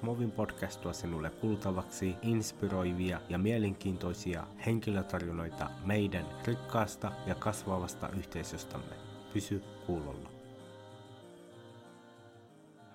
Smovin podcast tuo sinulle kuultavaksi inspiroivia ja mielenkiintoisia henkilötarinoita meidän rikkaasta ja kasvavasta yhteisöstämme. Pysy kuulolla.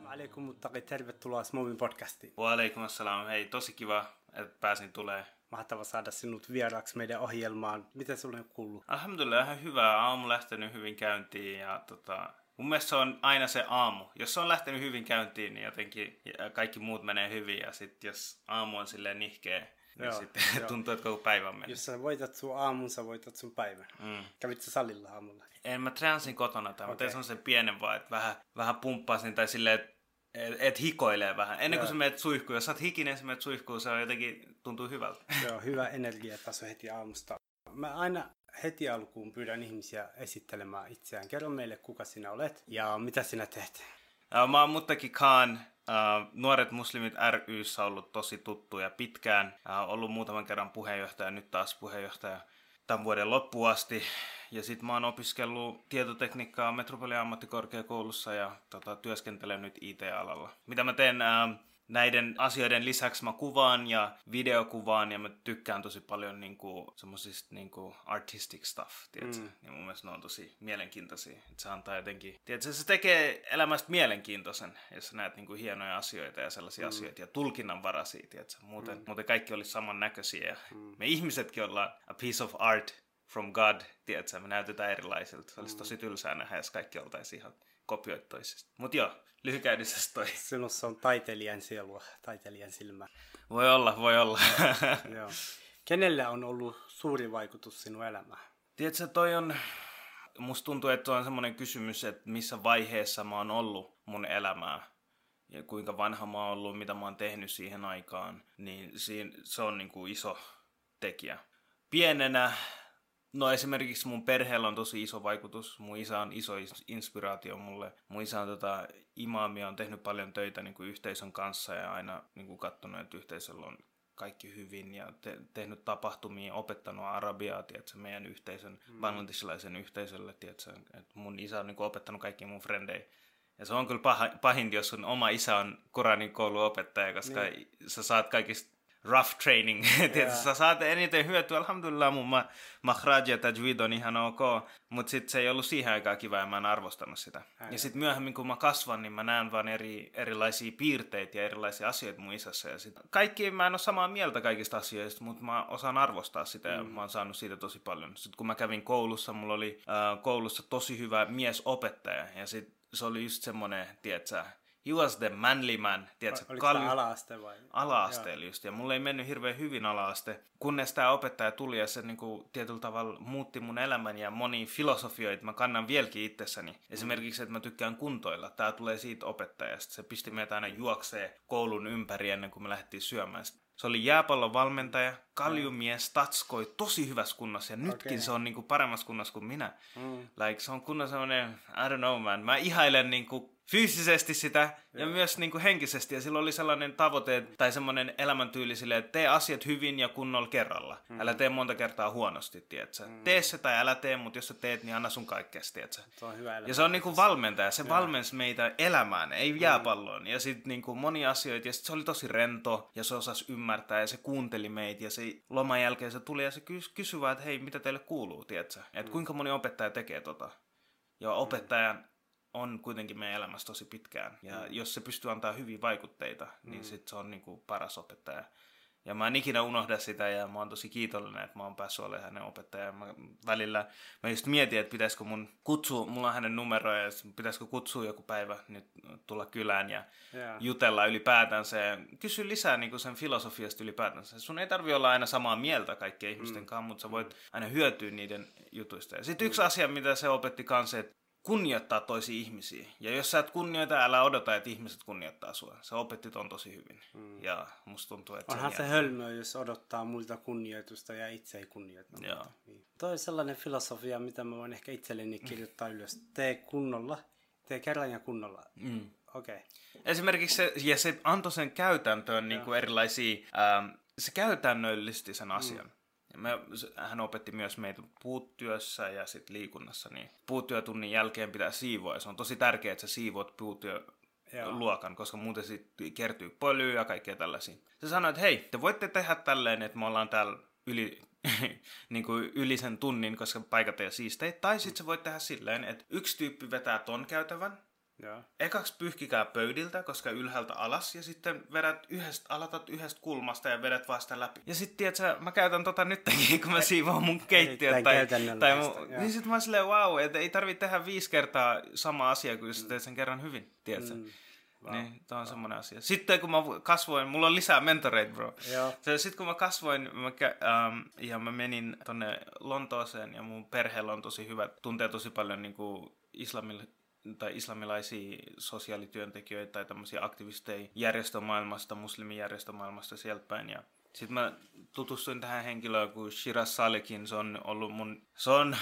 Alaikum muttaqi, tervetuloa Smovin podcastiin. Waalaikum assalam. Hei, tosi kiva, että pääsin tulee. Mahtava saada sinut vieraaksi meidän ohjelmaan. Miten sulle on kuullut? Alhamdulillah, ihan hyvää. Aamu lähtenyt hyvin käyntiin ja tota, mun mielestä se on aina se aamu. Jos se on lähtenyt hyvin käyntiin, niin jotenkin kaikki muut menee hyvin ja sitten jos aamu on silleen nihkeä, niin joo, sitten joo. tuntuu, että koko päivä menee. Jos sä voitat sun aamun, sä voitat sun päivän. Mm. Kävit sä salilla aamulla? En, mä treenasin kotona tai okay. mä tein sellaisen pienen vaan, että vähän, vähän pumppasin tai silleen, että et, et hikoilee vähän. Ennen kuin Joo. sä menet suihkuun. Jos sä oot hikinen, sä menet suihkuun, se on jotenkin, tuntuu hyvältä. Joo, hyvä energiataso heti aamusta. Mä aina heti alkuun pyydän ihmisiä esittelemään itseään. Kerro meille, kuka sinä olet ja mitä sinä teet. Mä oon Muttaki Khan, Nuoret muslimit ryssä ollut tosi tuttu ja pitkään. Ollut muutaman kerran puheenjohtaja, nyt taas puheenjohtaja tämän vuoden loppuun asti. Ja sitten mä oon opiskellut tietotekniikkaa Metropolian ammattikorkeakoulussa ja tota, työskentelen nyt IT-alalla. Mitä mä teen näiden asioiden lisäksi mä kuvaan ja videokuvaan ja mä tykkään tosi paljon niinku, semmosista niinku artistic stuff, tiedätkö? Mm. Ja mun mielestä ne on tosi mielenkiintoisia. Et se antaa jotenkin, tiedätkö, se tekee elämästä mielenkiintoisen, jos sä näet niinku hienoja asioita ja sellaisia mm. asioita ja tulkinnanvaraisia, tiedätkö? Muuten, mm. muuten kaikki olisi samannäköisiä ja mm. me ihmisetkin ollaan a piece of art from God, tiedätkö? Me näytetään erilaisilta. Se olisi tosi tylsää nähdä, jos kaikki oltaisiin ihan kopioittoisista. Mutta joo, lyhykäydisesti toi. Sinussa on taiteilijan sielua, taiteilijan silmä. Voi olla, voi olla. Joo. Kenellä on ollut suuri vaikutus sinun elämään? Tiedätkö, toi on, musta tuntuu, että on semmoinen kysymys, että missä vaiheessa mä oon ollut mun elämää ja kuinka vanha mä oon ollut, mitä mä oon tehnyt siihen aikaan, niin siinä, se on niin kuin iso tekijä. Pienenä No esimerkiksi mun perheellä on tosi iso vaikutus. Mun isä on iso inspiraatio mulle. Mun isä on tota, imaami on tehnyt paljon töitä niin kuin yhteisön kanssa ja aina niin kuin katsonut, että yhteisöllä on kaikki hyvin ja te- tehnyt tapahtumia, opettanut arabiaa, tiedätkö, meidän yhteisön, mm. bangladesilaisen yhteisölle, tiedätkö, että mun isä on niin kuin, opettanut kaikki mun frendejä. Ja se on kyllä paha, pahinta, jos sun oma isä on Koranin kouluopettaja, koska niin. sä saat kaikista rough training. Yeah. sä saat eniten hyötyä, alhamdulillah mun ma- mahraj ja tajwid on ihan ok, mutta sitten se ei ollut siihen aikaan kiva ja mä en arvostanut sitä. Ää, ja sitten myöhemmin kun mä kasvan, niin mä näen vaan eri, erilaisia piirteitä ja erilaisia asioita mun isässä. Ja sit kaikki, mä en ole samaa mieltä kaikista asioista, mutta mä osaan arvostaa sitä ja mm. mä oon saanut siitä tosi paljon. Sitten kun mä kävin koulussa, mulla oli äh, koulussa tosi hyvä miesopettaja ja sitten se oli just semmonen, tiedätkö, he was the manly man. Tiedätkö, Oliko kalju... ala-aste vai? Ala-asteella just. Ja mulle ei mennyt hirveän hyvin ala-aste, kunnes tämä opettaja tuli ja se niin kuin, tietyllä tavalla muutti mun elämän ja moni filosofioita mä kannan vieläkin itsessäni. Esimerkiksi, että mä tykkään kuntoilla. Tämä tulee siitä opettajasta. Se pisti meitä aina juoksee koulun ympäri ennen kuin me lähdettiin syömään. Se oli jääpallon valmentaja, kaljumies, tatskoi, tosi hyvässä kunnossa ja nytkin okay. se on niinku paremmassa kunnossa kuin minä. Mm. Like, se on kunnon semmoinen, I don't know man, mä ihailen niinku fyysisesti sitä ja, ja myös niin kuin henkisesti. Ja sillä oli sellainen tavoite tai semmoinen elämäntyyli sille, että tee asiat hyvin ja kunnolla kerralla. Mm. Älä tee monta kertaa huonosti, tiedätkö? Mm. Tee se tai älä tee, mutta jos sä teet, niin anna sun kaikkeasi, tiedätkö? Se on hyvä ja se on niin kuin valmentaja. Se valmensi meitä elämään, ei mm. jääpalloon. Ja sitten niin kuin moni asioita. Ja sit se oli tosi rento ja se osasi ymmärtää ja se kuunteli meitä. Ja se loman jälkeen se tuli ja se kysyi että hei, mitä teille kuuluu, tiedätkö? Että mm. kuinka moni opettaja tekee tota. Ja opettajan on kuitenkin meidän elämässä tosi pitkään. Ja mm. jos se pystyy antaa hyviä vaikutteita, niin mm. sit se on niinku paras opettaja. Ja mä en ikinä unohda sitä ja mä oon tosi kiitollinen, että mä oon päässyt olemaan hänen opettajan. Mä välillä mä just mietin, että pitäisikö mun kutsua, mulla on hänen numeroja, ja pitäisikö kutsua joku päivä nyt tulla kylään ja yeah. jutella ylipäätänsä ja kysy lisää niin sen filosofiasta ylipäätänsä. Sun ei tarvi olla aina samaa mieltä kaikkien ihmisten mm. kanssa, mutta sä voit aina hyötyä niiden jutuista. Ja sitten mm. yksi asia, mitä se opetti kanssa, että kunnioittaa toisia ihmisiä. Ja jos sä et kunnioita, älä odota, että ihmiset kunnioittaa sua. Se opetti ton tosi hyvin. Mm. Ja musta tuntuu, että Onhan se, se hölmö, jos odottaa muilta kunnioitusta ja itse ei kunnioita. Joo. Niin. Toi on sellainen filosofia, mitä mä voin ehkä itselleni kirjoittaa ylös. Tee kunnolla, tee kerran ja kunnolla. Mm. Okei. Okay. Esimerkiksi se, ja se antoi sen käytäntöön niin kuin erilaisia, ähm, se käytännöllisti sen asian. Mm. Me, hän opetti myös meitä puuttyössä ja sitten liikunnassa, niin puuttyötunnin jälkeen pitää siivoa. Ja se on tosi tärkeää, että sä siivoat puuttyö Joo. luokan, koska muuten sitten kertyy pölyä ja kaikkea tällaisia. Se sanoi, että hei, te voitte tehdä tälleen, että me ollaan täällä yli, niin kuin yli sen tunnin, koska paikat ei siistejä. Tai sitten se voit tehdä silleen, että yksi tyyppi vetää ton käytävän, ja. Ekaksi pyyhkikää pöydiltä, koska ylhäältä alas, ja sitten vedät yhdestä, aloitat yhdestä kulmasta ja vedät vasta läpi. Ja sitten, tiedätkö, mä käytän tota nytkin, kun mä siivoan mun keittiöt. Tai, tai mun, niin sitten mä silleen, wow, että ei tarvitse tehdä viisi kertaa sama asia, kun mm. teet sen kerran hyvin, tiedätkö? Mm. Wow. Niin, tämä on wow. semmoinen asia. Sitten kun mä kasvoin, mulla on lisää mentoreita, bro. Sitten kun mä kasvoin mä, ähm, ja mä menin tonne Lontooseen ja mun perheellä on tosi hyvä, tuntee tosi paljon niin kuin islamille tai islamilaisia sosiaalityöntekijöitä tai tämmöisiä aktivisteja järjestömaailmasta, muslimijärjestömaailmasta sieltä päin. Ja sitten mä tutustuin tähän henkilöön kuin Shiraz Salekin. Se on ollut mun... Se on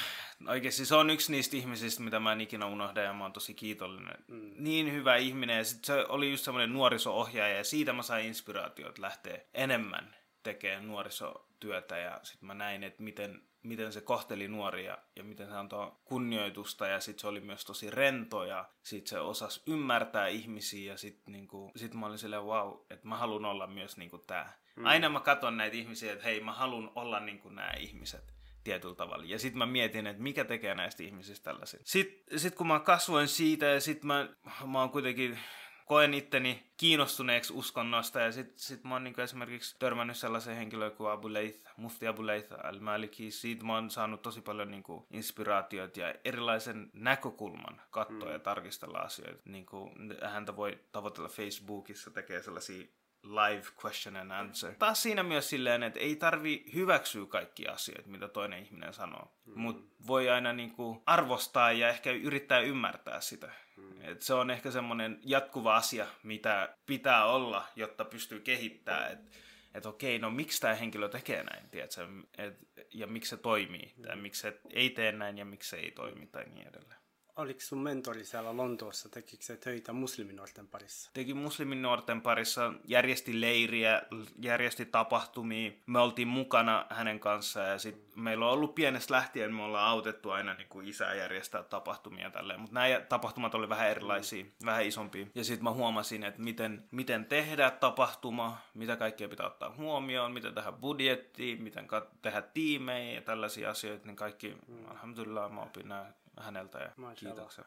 oikeasti se on yksi niistä ihmisistä, mitä mä en ikinä unohda ja mä oon tosi kiitollinen. Mm. Niin hyvä ihminen ja sitten se oli just semmoinen nuoriso-ohjaaja ja siitä mä sain inspiraatiota lähteä enemmän tekemään nuorisotyötä ja sitten mä näin, että miten miten se kohteli nuoria ja miten se antoi kunnioitusta ja sitten se oli myös tosi rento ja sitten se osasi ymmärtää ihmisiä ja sitten niinku, sit mä olin silleen wow, että mä haluan olla myös niinku tää. Mm. Aina mä katson näitä ihmisiä, että hei mä haluan olla niinku nämä ihmiset tietyllä tavalla. Ja sitten mä mietin, että mikä tekee näistä ihmisistä tällaisen. Sitten sit kun mä kasvoin siitä ja sitten mä, mä oon kuitenkin koen itteni kiinnostuneeksi uskonnosta ja sitten sit mä oon niin esimerkiksi törmännyt sellaisen henkilöön kuin Abu Leith, Mufti Abu Leith al-Maliki. Siitä mä oon saanut tosi paljon niin kuin, inspiraatiot ja erilaisen näkökulman katsoa mm. ja tarkistella asioita. Niin kuin, häntä voi tavoitella Facebookissa, tekee sellaisia live question and answer. Taas siinä myös silleen, että ei tarvi hyväksyä kaikki asiat, mitä toinen ihminen sanoo. Mm. Mutta voi aina niinku arvostaa ja ehkä yrittää ymmärtää sitä. Mm. Et se on ehkä semmoinen jatkuva asia, mitä pitää olla, jotta pystyy kehittämään. Että et okei, no miksi tämä henkilö tekee näin, tiedätkö? Et, ja miksi se toimii, mm. tai miksi se ei tee näin ja miksi se ei toimi, tai niin edelleen oliko sun mentori siellä Lontoossa, tekikö se töitä musliminuorten parissa? Teki musliminuorten parissa, järjesti leiriä, järjesti tapahtumia. Me oltiin mukana hänen kanssaan ja sit meillä on ollut pienestä lähtien, me ollaan autettu aina niin kuin isää järjestää tapahtumia tälleen. Mutta nämä tapahtumat oli vähän erilaisia, mm. vähän isompia. Ja sitten mä huomasin, että miten, miten tehdä tapahtuma, mitä kaikkea pitää ottaa huomioon, miten tehdä budjetti, miten tehdä tiimejä ja tällaisia asioita, niin kaikki, mm. alhamdulillah, mä opin nämä häneltä ja kiitoksia.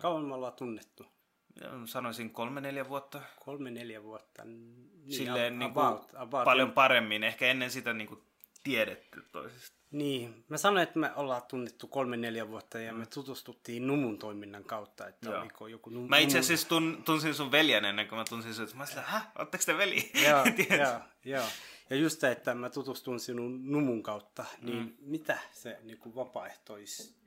Kauan me ollaan tunnettu? Sanoisin kolme-neljä vuotta. Kolme-neljä vuotta. Niin, Silleen niin kuin about, about paljon paremmin. Ehkä ennen sitä niin kuin tiedetty toisista. Niin, mä sanoin, että me ollaan tunnettu kolme-neljä vuotta ja me tutustuttiin Numun toiminnan kautta, että Joo. oliko joku Num- Mä itse asiassa tun, tunsin sun veljen ennen kuin mä tunsin sun, että mä sanoin, häh, ootteko te veli? Joo, joo, joo. Ja just se, että mä tutustun sinun Numun kautta, niin mm. mitä se niin kuin vapaaehtois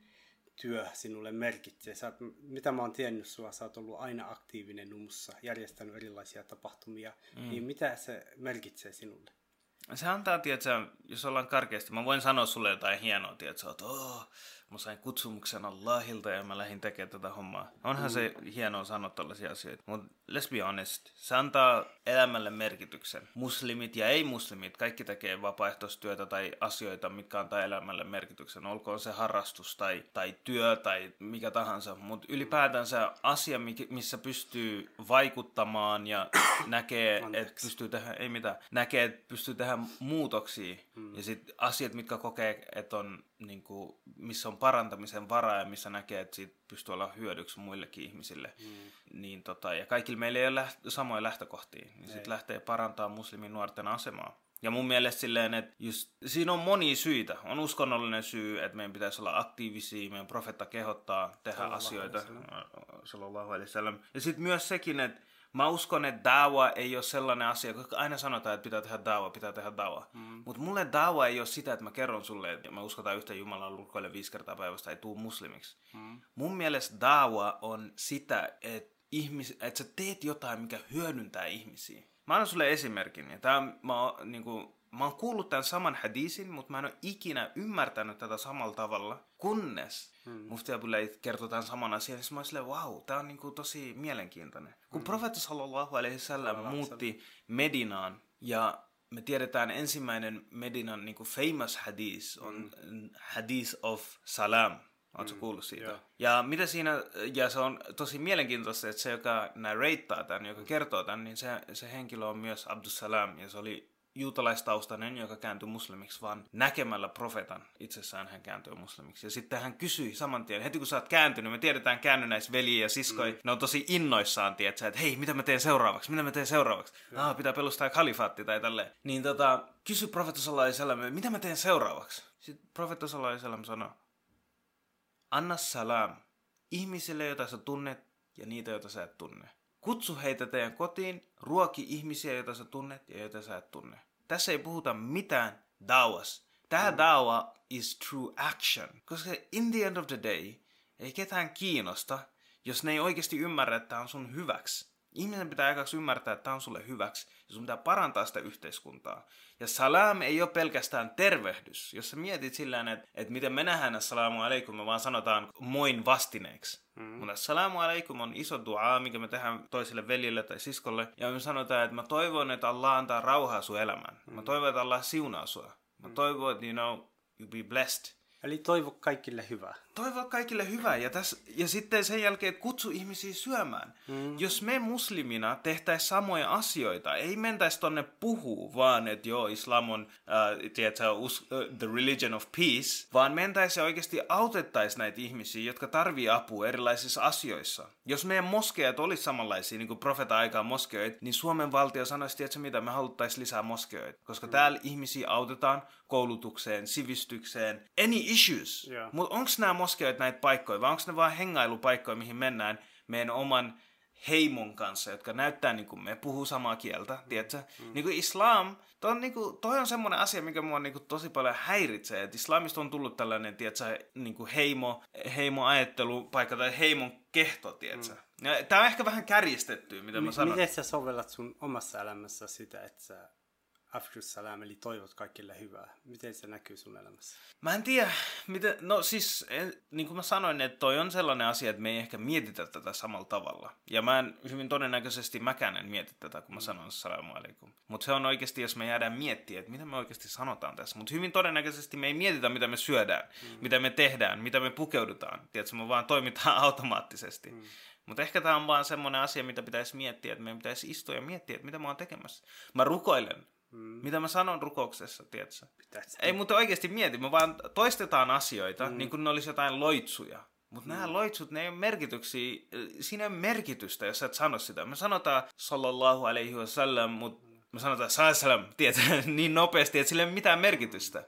työ sinulle merkitsee? Sä mitä mä oon tiennyt sua, sä oot ollut aina aktiivinen numussa, järjestänyt erilaisia tapahtumia, mm. niin mitä se merkitsee sinulle? Se antaa, tiedätkö, jos ollaan karkeasti, mä voin sanoa sulle jotain hienoa, tiedätkö, että oh, mä sain kutsumuksen Allahilta ja mä lähdin tekemään tätä hommaa. Onhan mm. se hienoa sanoa tällaisia asioita. Mutta let's be honest, se antaa elämälle merkityksen. Muslimit ja ei-muslimit, kaikki tekee vapaaehtoistyötä tai asioita, mitkä antaa elämälle merkityksen. Olkoon se harrastus tai, tai työ tai mikä tahansa. Mutta ylipäätänsä asia, missä pystyy vaikuttamaan ja näkee, että pystyy tehdä, ei mitään, näkee, että pystyy tehdä muutoksia. Mm. Ja sitten asiat, mitkä kokee, että on, niin kuin, missä on parantamisen varaa ja missä näkee, että siitä pystyy olla hyödyksi muillekin ihmisille. Mm. Niin tota, ja kaikilla meillä ei ole läht- samoja lähtökohtia, niin sitten lähtee parantaa muslimin nuorten asemaa. Ja mun mielestä silleen, että just, siinä on moni syitä. On uskonnollinen syy, että meidän pitäisi olla aktiivisia, meidän profetta kehottaa tehdä sallallahu asioita. Sallallahu Ja sitten myös sekin, että Mä uskon, että dawa ei ole sellainen asia, koska aina sanotaan, että pitää tehdä dawa, pitää tehdä dawa. Mm. Mutta mulle dawa ei ole sitä, että mä kerron sulle, että mä uskotaan yhtä Jumalaa lukkoille viisi kertaa päivästä, ei tuu muslimiksi. Mm. Mun mielestä dawa on sitä, että, ihmis, että sä teet jotain, mikä hyödyntää ihmisiä. Mä annan sulle esimerkin. Ja tää, mä, oon, niin kuin, mä oon kuullut tämän saman hadisin, mutta mä en ole ikinä ymmärtänyt tätä samalla tavalla, kunnes hmm. Mufti Abu kertoo tämän saman asian, niin mä oon silleen, wow, tää on niinku tosi mielenkiintoinen. Kun hmm. profeetta sallallahu alaihi sallam muutti Medinaan, ja me tiedetään ensimmäinen Medinan niinku famous hadis on hmm. hadis of salam, Oletko mm, kuullut siitä? joo. Ja mitä siinä, ja se on tosi mielenkiintoista, että se, joka narrateaa tämän, joka kertoo tämän, niin se, se henkilö on myös Abdussalam, ja se oli juutalaistaustainen, joka kääntyi muslimiksi, vaan näkemällä profetan itsessään hän kääntyi muslimiksi. Ja sitten hän kysyi saman tien, heti kun sä oot kääntynyt, me tiedetään käännynäisveliä ja siskoi, mm. ne on tosi innoissaan, tietsä, että hei, mitä mä teen seuraavaksi, mitä mä teen seuraavaksi? Ah, pitää pelustaa kalifaatti tai tälleen. Niin tota, kysy sallallahu mitä mä teen seuraavaksi? Sitten sallallahu sanoi, anna salam ihmisille, joita sä tunnet ja niitä, joita sä et tunne. Kutsu heitä teidän kotiin, ruoki ihmisiä, joita sä tunnet ja joita sä et tunne. Tässä ei puhuta mitään dawas. Tämä mm. dawa is true action. Koska in the end of the day, ei ketään kiinnosta, jos ne ei oikeasti ymmärrä, että tämä on sun hyväksi. Ihmisen pitää aikaksi ymmärtää, että tämä on sulle hyväksi ja sun pitää parantaa sitä yhteiskuntaa. Ja salam ei ole pelkästään tervehdys. Jos sä mietit sillä että, että miten me nähdään salamu alaikum, me vaan sanotaan moin vastineeksi. Mm. Mutta salamu alaikum on iso dua, mikä me tehdään toiselle veljelle tai siskolle. Ja me sanotaan, että mä toivon, että Allah antaa rauhaa sun elämään. Mm. Mä toivon, että Allah siunaa sua. Mä mm. toivon, että you know, you be blessed. Eli toivo kaikille hyvää. Toivo kaikille hyvää ja, täs, ja sitten sen jälkeen kutsu ihmisiä syömään. Mm. Jos me muslimina tehtäisiin samoja asioita, ei mentäisi tonne puhuu, vaan että joo, islam on uh, tiedätkö, us, uh, the religion of peace, vaan mentäisiin ja oikeasti autettaisiin näitä ihmisiä, jotka tarvii apua erilaisissa asioissa. Jos meidän moskeet olisi samanlaisia, niin kuin profeta aikaan moskeoita, niin Suomen valtio sanoisi, että mitä me haluttaisiin lisää moskeoita. Koska mm. täällä ihmisiä autetaan koulutukseen, sivistykseen, any issues. Yeah. Mutta onko nämä moskeoit näitä paikkoja, vai onko ne vain hengailupaikkoja, mihin mennään meidän oman heimon kanssa, jotka näyttää niin kuin me, puhuu samaa kieltä, mm. tiedätkö? Mm. Niin kuin islam, toi on, niin kuin, toi on semmoinen asia, mikä mua niin kuin tosi paljon häiritsee, että islamista on tullut tällainen, tiedätkö, niin kuin heimo, heimoajattelupaikka tai heimon kehto, tiedätkö? Mm. Tämä on ehkä vähän kärjistetty, mitä M- mä sanon. Miten sä sovellat sun omassa elämässä sitä, että sä Aftersalam, eli toivot kaikille hyvää. Miten se näkyy sun elämässä? Mä en tiedä, miten, no siis, niin kuin mä sanoin, että toi on sellainen asia, että me ei ehkä mietitä tätä samalla tavalla. Ja mä en hyvin todennäköisesti mäkään en mieti tätä, kun mä mm. sanon salamu alaikum. Mutta se on oikeasti, jos me jäädään miettiä, että mitä me oikeasti sanotaan tässä. Mutta hyvin todennäköisesti me ei mietitä, mitä me syödään, mm. mitä me tehdään, mitä me pukeudutaan. Tiedätkö, me vaan toimitaan automaattisesti. Mm. Mutta ehkä tämä on vaan semmoinen asia, mitä pitäisi miettiä, että meidän pitäisi istua ja miettiä, että mitä mä oon tekemässä. Mä rukoilen Mm. Mitä mä sanon rukouksessa, tiedätkö? Pitäisi. Ei, mutta oikeasti mieti, me vaan toistetaan asioita, mm. niin kuin ne olisi jotain loitsuja. Mutta mm. nämä loitsut, ne ei ole merkityksiä, siinä ei ole merkitystä, jos sä et sano sitä. Me sanotaan sallallahu alaihi wasallam, mutta me sanotaan sallam, tiedätkö, niin nopeasti, että sillä ei ole mitään merkitystä.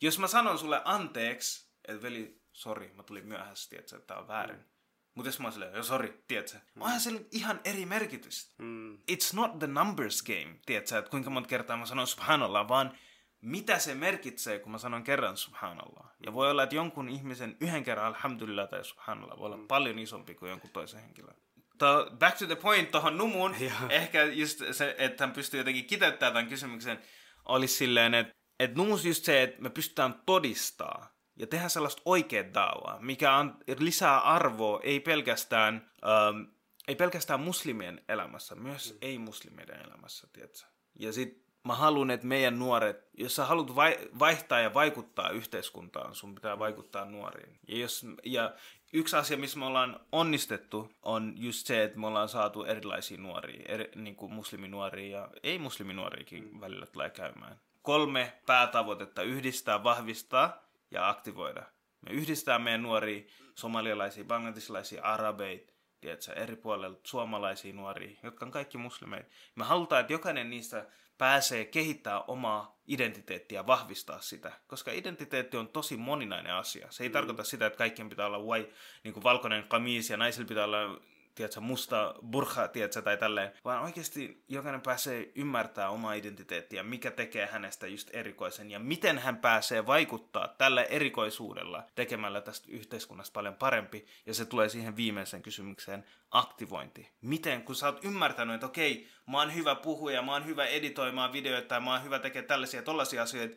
Jos mä sanon sulle anteeksi, että veli, sori, mä tulin myöhässä, että tämä on väärin. Mm mutta jos mä oon silleen, sori, tiedätkö? Mm. Onhan sillä ihan eri merkitys. Mm. It's not the numbers game, tiedätkö? Että kuinka monta kertaa mä sanon subhanallah, vaan mitä se merkitsee, kun mä sanon kerran subhanallah. Ja voi olla, että jonkun ihmisen yhden kerran alhamdulillah tai subhanallah voi olla mm. paljon isompi kuin jonkun toisen henkilön. To, back to the point tuohon numuun, ehkä just se, että hän pystyy jotenkin kiteyttämään tämän kysymyksen, olisi silleen, että, että numus just se, että me pystytään todistaa ja tehdä sellaista oikeat daawaa, mikä on, lisää arvoa ei pelkästään, ähm, ei pelkästään muslimien elämässä, myös mm. ei-muslimien elämässä, tiedätkö? Ja sit mä haluan, että meidän nuoret, jos sä haluat vai, vaihtaa ja vaikuttaa yhteiskuntaan, sun pitää vaikuttaa nuoriin. Ja, jos, ja yksi asia, missä me ollaan onnistettu, on just se, että me ollaan saatu erilaisia nuoria, eri, niin kuin musliminuoria ja ei-musliminuoriakin mm. välillä tulee käymään. Kolme päätavoitetta, yhdistää, vahvistaa ja aktivoida. Me yhdistää meidän nuoria somalialaisia, bangladesilaisia, arabeita, tiedätkö, eri puolella suomalaisia nuoria, jotka on kaikki muslimeita. Me halutaan, että jokainen niistä pääsee kehittää omaa identiteettiä ja vahvistaa sitä, koska identiteetti on tosi moninainen asia. Se ei mm. tarkoita sitä, että kaikkien pitää olla white, niin kuin valkoinen kamis ja naisilla pitää olla tiedätkö, musta burha, tiedätkö, tai tälleen, vaan oikeasti jokainen pääsee ymmärtää omaa identiteettiä, mikä tekee hänestä just erikoisen, ja miten hän pääsee vaikuttaa tällä erikoisuudella tekemällä tästä yhteiskunnasta paljon parempi, ja se tulee siihen viimeiseen kysymykseen, aktivointi. Miten, kun sä oot ymmärtänyt, että okei, mä oon hyvä puhuja, mä oon hyvä editoimaan videoita, mä oon hyvä tekemään tällaisia tollaisia asioita,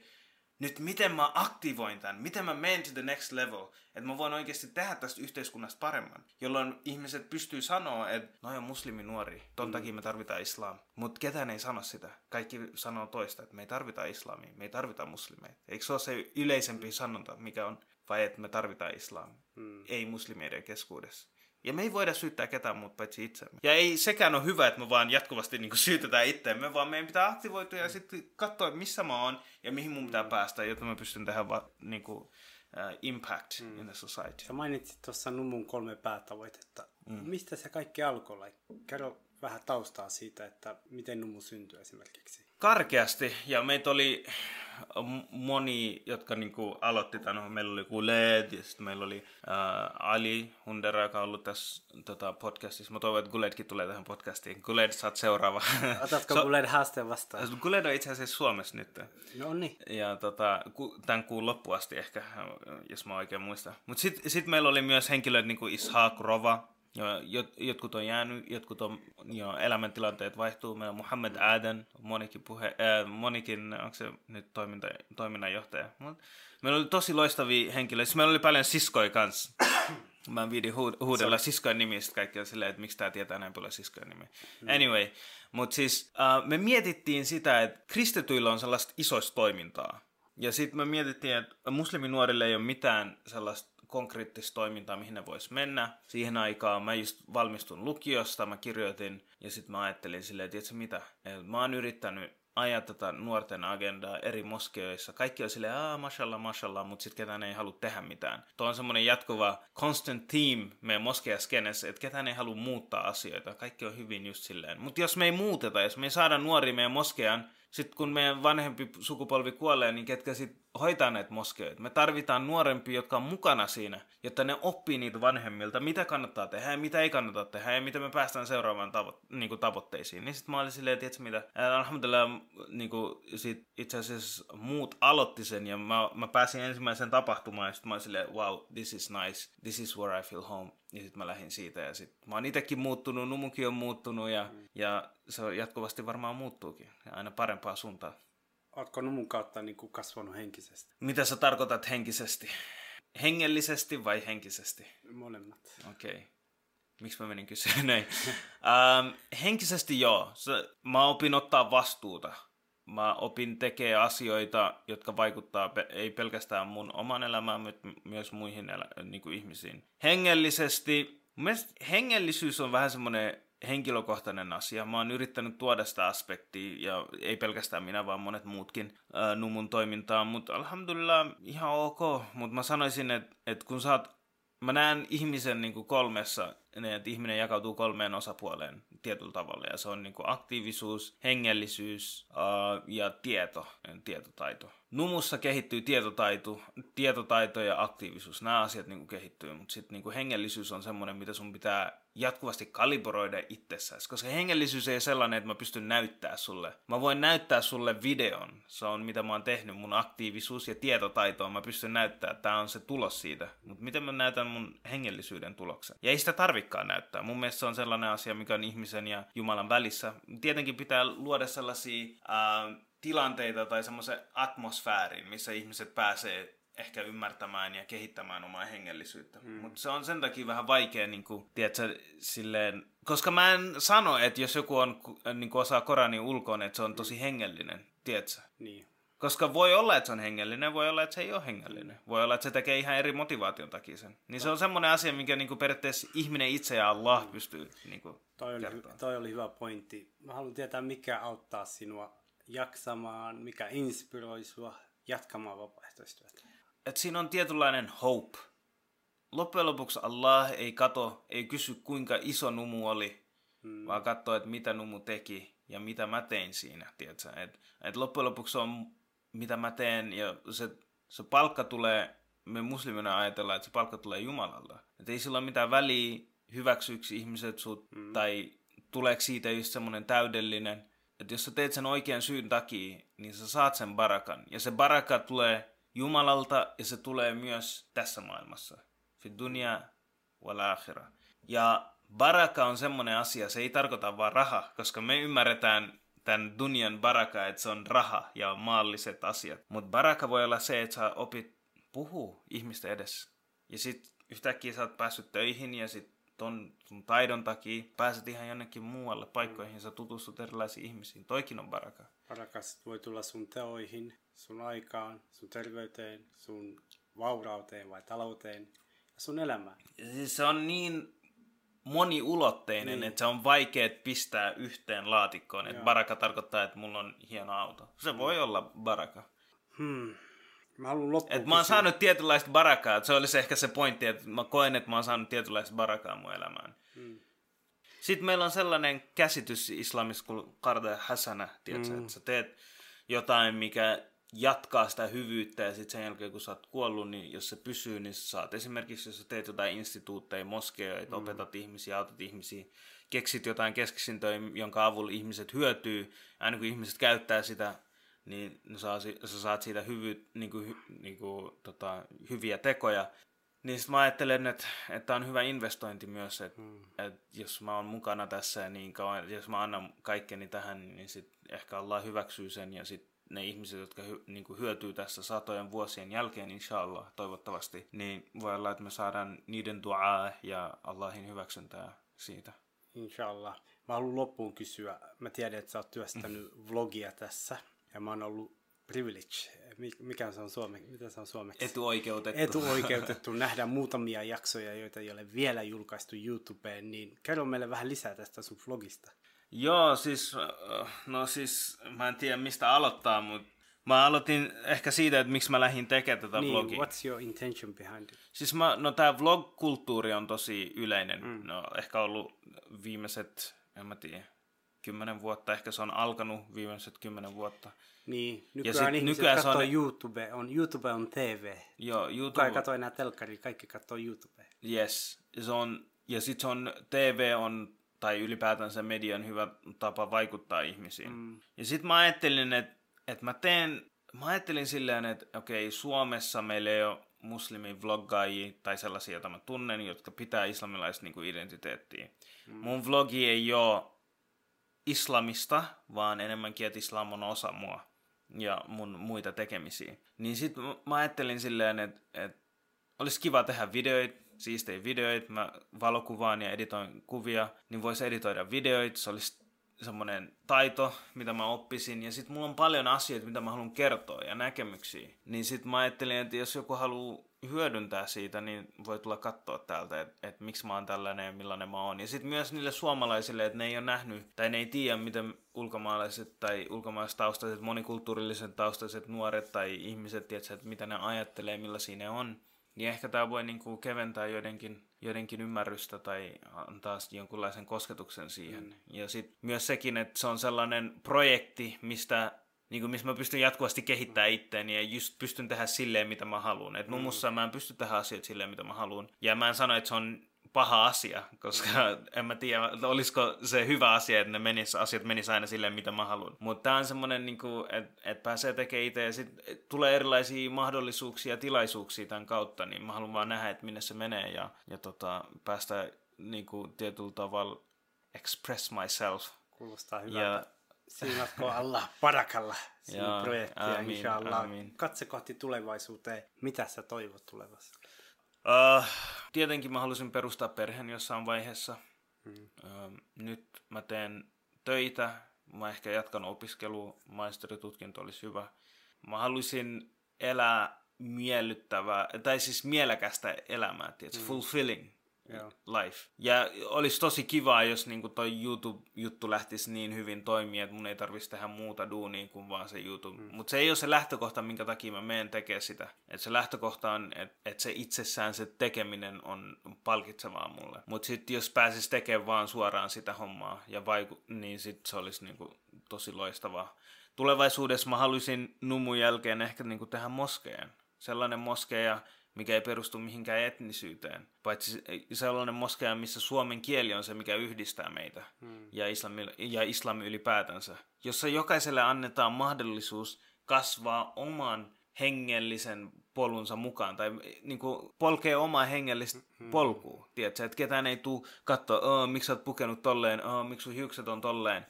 nyt miten mä aktivoin tämän, miten mä menen to the next level, että mä voin oikeasti tehdä tästä yhteiskunnasta paremman, jolloin ihmiset pystyy sanoa, että no on muslimi nuori, ton mm. takia me tarvitaan islam. Mutta ketään ei sano sitä. Kaikki sanoo toista, että me ei tarvita islamia, me ei tarvita muslimeita. Eikö se ole se yleisempi sanonta, mikä on vai että me tarvitaan islamia. Mm. Ei muslimien keskuudessa. Ja me ei voida syyttää ketään muuta paitsi itsemme. Ja ei sekään ole hyvä, että me vaan jatkuvasti niin kuin syytetään itseämme, vaan meidän pitää aktivoitua ja sitten katsoa, missä mä oon ja mihin mun pitää päästä, jotta mä pystyn tehdä va, niin kuin, uh, impact mm. in the society. Sä mainitsit tuossa Numun kolme päätavoitetta. Mm. Mistä se kaikki alkoi? Kerro vähän taustaa siitä, että miten Numu syntyi esimerkiksi. Karkeasti, ja meitä oli moni, jotka niinku aloitti tämän. Meillä oli Guled ja sitten meillä oli äh, Ali Hundera, joka on ollut tässä tota, podcastissa. Mä toivon, että Guledkin tulee tähän podcastiin. Guled, saat seuraava. Otatko so, Guled haasteen vastaan? Guled on itse asiassa Suomessa nyt. No niin. Ja tota, tämän kuun loppuasti ehkä, jos mä oikein muistan. Mutta sitten sit meillä oli myös henkilöitä niin kuin Ishaq Rova, Jot, jotkut on jäänyt, jotkut on, jo, elämäntilanteet vaihtuu. Meillä on Muhammed Aden, monikin, puhe, äh, monikin onko se nyt toiminta, toiminnanjohtaja. Mut meillä oli tosi loistavia henkilöitä. Meillä oli paljon siskoja kanssa. Mä en viidi huudella siskojen nimistä kaikki on silleen, että miksi tää tietää näin paljon siskojen nimiä. Mm. Anyway, mutta siis uh, me mietittiin sitä, että kristityillä on sellaista isoista toimintaa. Ja sitten me mietittiin, että musliminuorille ei ole mitään sellaista konkreettista toimintaa, mihin ne vois mennä. Siihen aikaan mä just valmistun lukiosta, mä kirjoitin ja sitten mä ajattelin silleen, että mitä, Et mä oon yrittänyt ajaa tätä nuorten agendaa eri moskeoissa. Kaikki on silleen, aah, mashallah, mashallah, mutta sitten ketään ei halua tehdä mitään. Tuo on semmoinen jatkuva constant theme meidän moskejaskenessä, että ketään ei halua muuttaa asioita. Kaikki on hyvin just silleen. Mutta jos me ei muuteta, jos me ei saada nuoria meidän moskean, sitten kun meidän vanhempi sukupolvi kuolee, niin ketkä sitten hoitaa näitä moskeoita. Me tarvitaan nuorempia, jotka on mukana siinä, jotta ne oppii niitä vanhemmilta, mitä kannattaa tehdä ja mitä ei kannata tehdä ja miten me päästään seuraavaan tavo- niin kuin tavoitteisiin. Niin sitten mä olin silleen, että mitä, alhamdulillah niin kuin sit itse asiassa muut aloitti sen ja mä, mä pääsin ensimmäiseen tapahtumaan ja sitten mä olin silleen, wow, this is nice, this is where I feel home. Ja sitten mä lähdin siitä ja sitten mä oon itsekin muuttunut, Numukin on muuttunut ja, mm. ja se jatkuvasti varmaan muuttuukin ja aina parempaa suuntaan. Oletko Numun kautta niin kuin kasvanut henkisesti? Mitä sä tarkoitat henkisesti? Hengellisesti vai henkisesti? Molemmat. Okei. Okay. Miksi mä menin kysyä näin? ähm, henkisesti joo. Se, mä opin ottaa vastuuta. Mä opin tekemään asioita, jotka vaikuttaa ei pelkästään mun oman elämään, mutta myös muihin elä- niin kuin ihmisiin. Hengellisesti, hengellisyys on vähän semmoinen henkilökohtainen asia. Mä oon yrittänyt tuoda sitä aspektia, ja ei pelkästään minä, vaan monet muutkin ää, Numun toimintaan, mutta alhamdulillah ihan ok. Mutta mä sanoisin, että, että kun sä oot, mä näen ihmisen niin kuin kolmessa, että ihminen jakautuu kolmeen osapuoleen tietyllä tavalla, ja se on niin kuin aktiivisuus, hengellisyys ää, ja tieto, tietotaito. Numussa kehittyy tietotaito, tietotaito ja aktiivisuus. Nämä asiat niin kuin kehittyy, mutta sitten niin hengellisyys on semmoinen, mitä sun pitää jatkuvasti kalibroida itsessäsi. Koska hengellisyys ei ole sellainen, että mä pystyn näyttää sulle. Mä voin näyttää sulle videon. Se on mitä mä oon tehnyt. Mun aktiivisuus ja tietotaito Mä pystyn näyttää, tämä on se tulos siitä. Mutta miten mä näytän mun hengellisyyden tuloksen? Ja ei sitä tarvikkaan näyttää. Mun mielestä se on sellainen asia, mikä on ihmisen ja Jumalan välissä. Tietenkin pitää luoda sellaisia... Äh, tilanteita tai semmoisen atmosfäärin, missä ihmiset pääsee ehkä ymmärtämään ja kehittämään omaa hengellisyyttä. Hmm. Mutta se on sen takia vähän vaikea, niin kuin, tiedätkö, silleen, koska mä en sano, että jos joku on, niin kuin osaa Koranin ulkoon, että se on tosi hengellinen, tiedätkö? Niin. Koska voi olla, että se on hengellinen, voi olla, että se ei ole hengellinen. Voi olla, että se tekee ihan eri motivaation takia sen. Niin se on semmoinen asia, mikä niinku periaatteessa ihminen itse ja Allah pystyy niinku toi oli, toi oli hyvä pointti. Mä haluan tietää, mikä auttaa sinua jaksamaan, mikä inspiroi sinua jatkamaan vapaaehtoistyötä? Et siinä on tietynlainen hope. Loppujen lopuksi Allah ei kato, ei kysy kuinka iso numu oli, hmm. vaan katsoo, että mitä numu teki ja mitä mä tein siinä. Et, et loppujen lopuksi on mitä mä teen ja se, se palkka tulee, me muslimina ajatellaan, että se palkka tulee Jumalalta. Että ei sillä ole mitään väliä, hyväksyksi ihmiset sut hmm. tai tuleeko siitä just semmoinen täydellinen että jos sä teet sen oikean syyn takia, niin sä saat sen barakan. Ja se baraka tulee Jumalalta ja se tulee myös tässä maailmassa. Fi dunia wal akhira. Ja baraka on semmoinen asia, se ei tarkoita vaan raha, koska me ymmärretään tämän dunian baraka, että se on raha ja maalliset asiat. Mutta baraka voi olla se, että sä opit puhua ihmisten edessä. Ja sitten yhtäkkiä sä oot päässyt töihin ja sitten ton sun taidon takia pääset ihan jonnekin muualle paikkoihin, mm. sä tutustut erilaisiin ihmisiin. Toikin on baraka. Barakas voi tulla sun teoihin, sun aikaan, sun terveyteen, sun vaurauteen vai talouteen ja sun elämään. Siis se on niin moniulotteinen, niin. että se on vaikea pistää yhteen laatikkoon. Että baraka tarkoittaa, että mulla on hieno auto. Se voi olla baraka. Hmm. Mä haluan loppuun Et mä oon saanut tietynlaista barakaa. Se olisi ehkä se pointti, että mä koen, että mä oon saanut tietynlaista barakaa mun elämään. Hmm. Sitten meillä on sellainen käsitys islamissa kuin karda hasana, tiedätkö, hmm. että sä teet jotain, mikä jatkaa sitä hyvyyttä ja sitten sen jälkeen kun sä oot kuollut, niin jos se pysyy, niin sä saat esimerkiksi, jos sä teet jotain instituutteja, moskeja, mm. opetat ihmisiä, autat ihmisiä, keksit jotain kesksintöä, jonka avulla ihmiset hyötyy, aina kun ihmiset käyttää sitä, niin saa, sä saat siitä hyvy, niin kuin, niin kuin, tota, hyviä tekoja. Niin sitten mä ajattelen, että, että on hyvä investointi myös, että, mm. että jos mä oon mukana tässä ja niin kauan, jos mä annan kaikkeni tähän, niin sitten ehkä Allah hyväksyy sen ja sitten ne ihmiset, jotka hy, niin kuin hyötyy tässä satojen vuosien jälkeen, inshallah, toivottavasti, niin voi olla, että me saadaan niiden duaa ja Allahin hyväksyntää siitä. Inshallah. Mä haluan loppuun kysyä. Mä tiedän, että sä oot työstänyt vlogia tässä ja mä oon ollut privilege. Mikä se on suome, mitä se on suomeksi? Etuoikeutettu. Etuoikeutettu nähdä muutamia jaksoja, joita ei ole vielä julkaistu YouTubeen, niin kerro meille vähän lisää tästä sun vlogista. Joo, siis, no siis, mä en tiedä mistä aloittaa, mutta mä aloitin ehkä siitä, että miksi mä lähdin tekemään tätä niin, vlogia. what's your intention behind it? Siis mä, no tää vlog-kulttuuri on tosi yleinen. Mm. No ehkä ollut viimeiset, en mä tiedä, kymmenen vuotta. Ehkä se on alkanut viimeiset kymmenen vuotta. Niin, nykyään ja sit, ihmiset nykyään katsoo on... YouTube, on, YouTube on TV. Joo, YouTube... Kuka ei katso enää telkkaria, kaikki katsoo YouTube. Yes, se on, ja sitten se on, TV on tai ylipäätään se median hyvä tapa vaikuttaa ihmisiin. Mm. Ja sitten mä ajattelin, että, että mä teen, mä ajattelin silleen, että okei, Suomessa meillä ei ole muslimi-vloggaajia tai sellaisia, joita mä tunnen, jotka pitää islamilaista niin identiteettiä. Mm. Mun vlogi ei ole islamista, vaan enemmänkin, että islam on osa mua ja mun muita tekemisiä. Niin sitten mä ajattelin silleen, että, että olisi kiva tehdä videoita, siistejä videoita, mä valokuvaan ja editoin kuvia, niin voisi editoida videoita, se olisi semmoinen taito, mitä mä oppisin, ja sitten mulla on paljon asioita, mitä mä haluan kertoa ja näkemyksiä. Niin sitten mä ajattelin, että jos joku haluaa hyödyntää siitä, niin voi tulla katsoa täältä, että et miksi mä oon tällainen ja millainen mä oon. Ja sitten myös niille suomalaisille, että ne ei ole nähnyt tai ne ei tiedä, miten ulkomaalaiset tai ulkomaalaistaustaiset, monikulttuurilliset taustaiset nuoret tai ihmiset, tiedätkö, että mitä ne ajattelee, millaisia ne on niin ehkä tämä voi niin kuin keventää joidenkin, joidenkin ymmärrystä tai antaa jonkunlaisen kosketuksen siihen. Mm. Ja sitten myös sekin, että se on sellainen projekti, mistä niin kuin, missä mä pystyn jatkuvasti kehittämään itteeni ja just pystyn tehdä silleen, mitä mä haluan. Et mun mm. mä en pysty tehdä asioita silleen, mitä mä haluan. Ja mä en sano, että se on paha asia, koska en mä tiedä, olisiko se hyvä asia, että ne menis, asiat menis aina silleen, mitä mä haluan. Mutta tää on semmonen, niin että et pääsee tekemään itse ja sitten tulee erilaisia mahdollisuuksia ja tilaisuuksia tämän kautta, niin mä haluan vaan nähdä, että minne se menee ja, ja tota, päästä niin kuin, tietyllä tavalla express myself. Kuulostaa hyvältä. Ja, Siinatko Allah parakalla sinun projektia, inshallah. Katse kohti tulevaisuuteen. Mitä sä toivot tulevassa? Uh, tietenkin mä halusin perustaa perheen jossain vaiheessa. Mm. Uh, nyt mä teen töitä. Mä ehkä jatkan opiskelua. Maisteritutkinto olisi hyvä. Mä haluaisin elää miellyttävää, tai siis mielekästä elämää, tietysti, mm. fulfilling yeah. life. Ja olisi tosi kiva, jos niinku toi YouTube-juttu lähtisi niin hyvin toimia, että mun ei tarvitsisi tehdä muuta duunia kuin vaan se YouTube. Mm. Mutta se ei ole se lähtökohta, minkä takia mä menen tekemään sitä. Et se lähtökohta on, että et se itsessään se tekeminen on palkitsevaa mulle. Mutta sitten jos pääsis tekemään vaan suoraan sitä hommaa, ja vaiku- niin sitten se olisi niinku tosi loistavaa. Tulevaisuudessa mä haluaisin numun jälkeen ehkä niinku tehdä moskeen. Sellainen moskeja, mikä ei perustu mihinkään etnisyyteen. Paitsi sellainen moskea, missä suomen kieli on se, mikä yhdistää meitä hmm. ja, islami, ja islami ylipäätänsä. Jossa jokaiselle annetaan mahdollisuus kasvaa oman hengellisen polunsa mukaan, tai niin kuin, polkee omaa hengellistä hmm. polkua. Tiedätkö, että ketään ei tule katsoa, miksi sä oot pukenut tolleen, miksi sun hiukset on tolleen.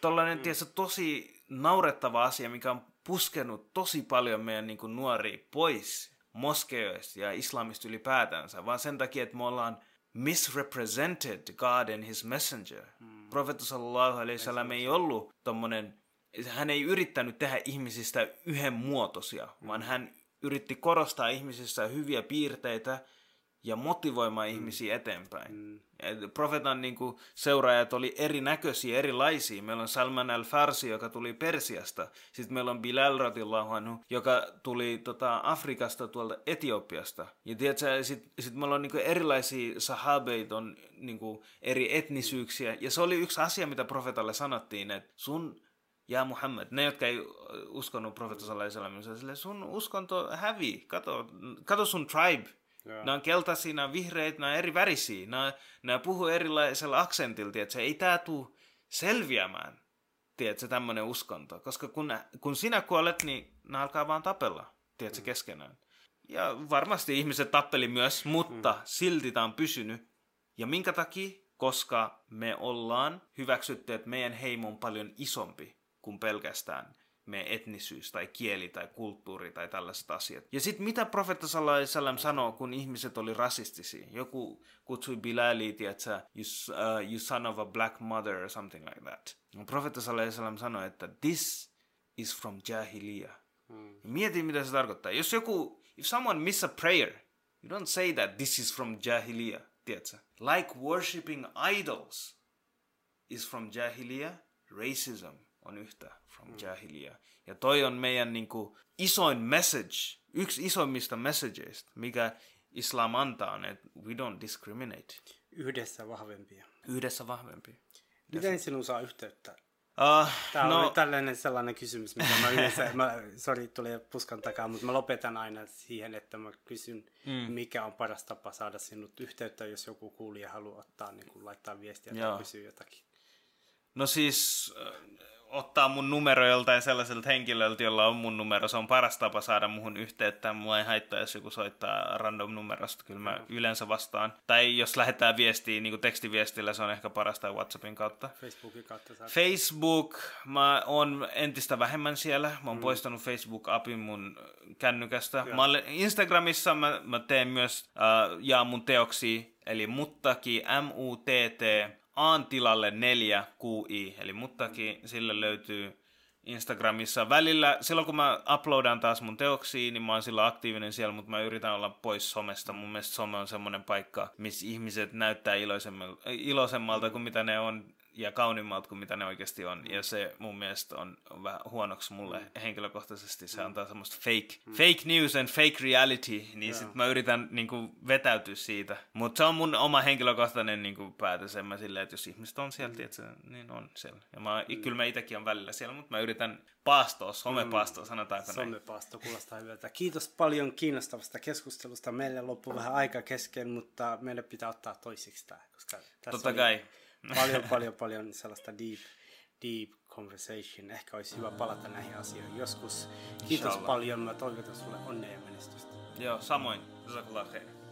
Tollainen, hmm. tiedätkö, tosi naurettava asia, mikä on puskenut tosi paljon meidän niin kuin, nuoria pois moskeoista ja islamista ylipäätänsä, vaan sen takia, että me ollaan misrepresented God and his messenger. Mm. Profeetta sallallahu alaihi wasallam ei ollut tommonen, hän ei yrittänyt tehdä ihmisistä yhden muotoisia, mm. vaan hän yritti korostaa ihmisissä hyviä piirteitä ja motivoimaan mm. ihmisiä eteenpäin. Mm. profetan niin kuin, seuraajat oli erinäköisiä, erilaisia. Meillä on Salman al-Farsi, joka tuli Persiasta. Sitten meillä on Bilal radillahu joka tuli tota, Afrikasta tuolta Etiopiasta. Ja sitten sit meillä on niin kuin, erilaisia sahabeita, on niin kuin, eri etnisyyksiä. Ja se oli yksi asia, mitä profetalle sanottiin, että sun ja Muhammed, ne jotka ei uskonut profeetta sallallahu sun uskonto hävii, kato, kato sun tribe, Joo. Nämä on keltaisia, nämä on vihreitä, nämä on eri värisiä. Nämä, nämä puhuu erilaisella aksentilla, että ei tämä tule selviämään, tiedätkö, tämmöinen uskonto. Koska kun, kun sinä kuolet, niin nämä alkaa vaan tapella, tiedätkö, mm. keskenään. Ja varmasti ihmiset tappeli myös, mutta mm. silti tämä on pysynyt. Ja minkä takia? Koska me ollaan hyväksytty, että meidän heimo on paljon isompi kuin pelkästään meidän etnisyys tai kieli tai kulttuuri tai tällaiset asiat. Ja sitten mitä profetta sallallahu sanoo, kun ihmiset oli rasistisia? Joku kutsui Bilali, tiedätkö, you, uh, you son of a black mother or something like that. Profetta sallallahu sanoi, että this is from jahiliya. Hmm. Mieti, mitä se tarkoittaa. Jos joku, if someone miss a prayer, you don't say that this is from jahiliya, tiedätkö? Like worshipping idols is from jahiliya, racism on yhtä from mm. jahiliya. Ja toi on meidän niin kuin, isoin message, yksi isoimmista messageista, mikä islam antaa, on, että we don't discriminate. Yhdessä vahvempia. Yhdessä vahvempia. Miten sinun saa yhteyttä? Uh, Tämä no, oli tällainen sellainen kysymys, mitä mä yleensä, mä, sorry, tuli puskan takaa, mutta mä lopetan aina siihen, että mä kysyn, mm. mikä on paras tapa saada sinut yhteyttä, jos joku kuulija haluaa ottaa, niin kuin laittaa viestiä tai kysyä jotakin. No siis ottaa mun numero joltain sellaiselta henkilöltä, jolla on mun numero. Se on paras tapa saada muhun yhteyttä. Mua ei haittaa, jos joku soittaa random numerosta. Kyllä mä yleensä vastaan. Tai jos lähetään viestiä niin tekstiviestillä, se on ehkä paras tai Whatsappin kautta. Facebookin kautta saat. Facebook, mä oon entistä vähemmän siellä. Mä oon mm. poistanut Facebook-apin mun kännykästä. Mä olen, Instagramissa mä, mä teen myös, äh, jaa mun teoksia, eli muttaki, M-U-T-T, Aan tilalle 4 QI, eli muttakin sille löytyy Instagramissa. Välillä, silloin kun mä uploadan taas mun teoksia, niin mä oon sillä aktiivinen siellä, mutta mä yritän olla pois somesta. Mun mielestä some on semmoinen paikka, missä ihmiset näyttää iloisemmalta kuin mitä ne on ja kauniimmalta kuin mitä ne oikeasti on. Ja se mun mielestä on vähän huonoksi mulle mm. henkilökohtaisesti. Se antaa semmoista fake, mm. fake news and fake reality, niin yeah. sit mä yritän niin kuin, vetäytyä siitä. Mutta se on mun oma henkilökohtainen niin kuin, päätös. En mä silleen, että jos ihmiset on siellä, mm. tiedätkö, niin on siellä. Ja mä, mm. kyllä mä itsekin on välillä siellä, mutta mä yritän paastoa, somepaastoa, mm. sanotaanko näin. Somepaasto kuulostaa hyvältä. Kiitos paljon kiinnostavasta keskustelusta. Meille loppui vähän aika kesken, mutta meille pitää ottaa toisiksi tämä. Koska tässä Totta oli... kai paljon, paljon, paljon sellaista deep, deep conversation. Ehkä olisi hyvä palata näihin asioihin joskus. Kiitos Inshallah. paljon. Mä toivotan sulle onnea ja menestystä. Joo, samoin. Jazakallah khair.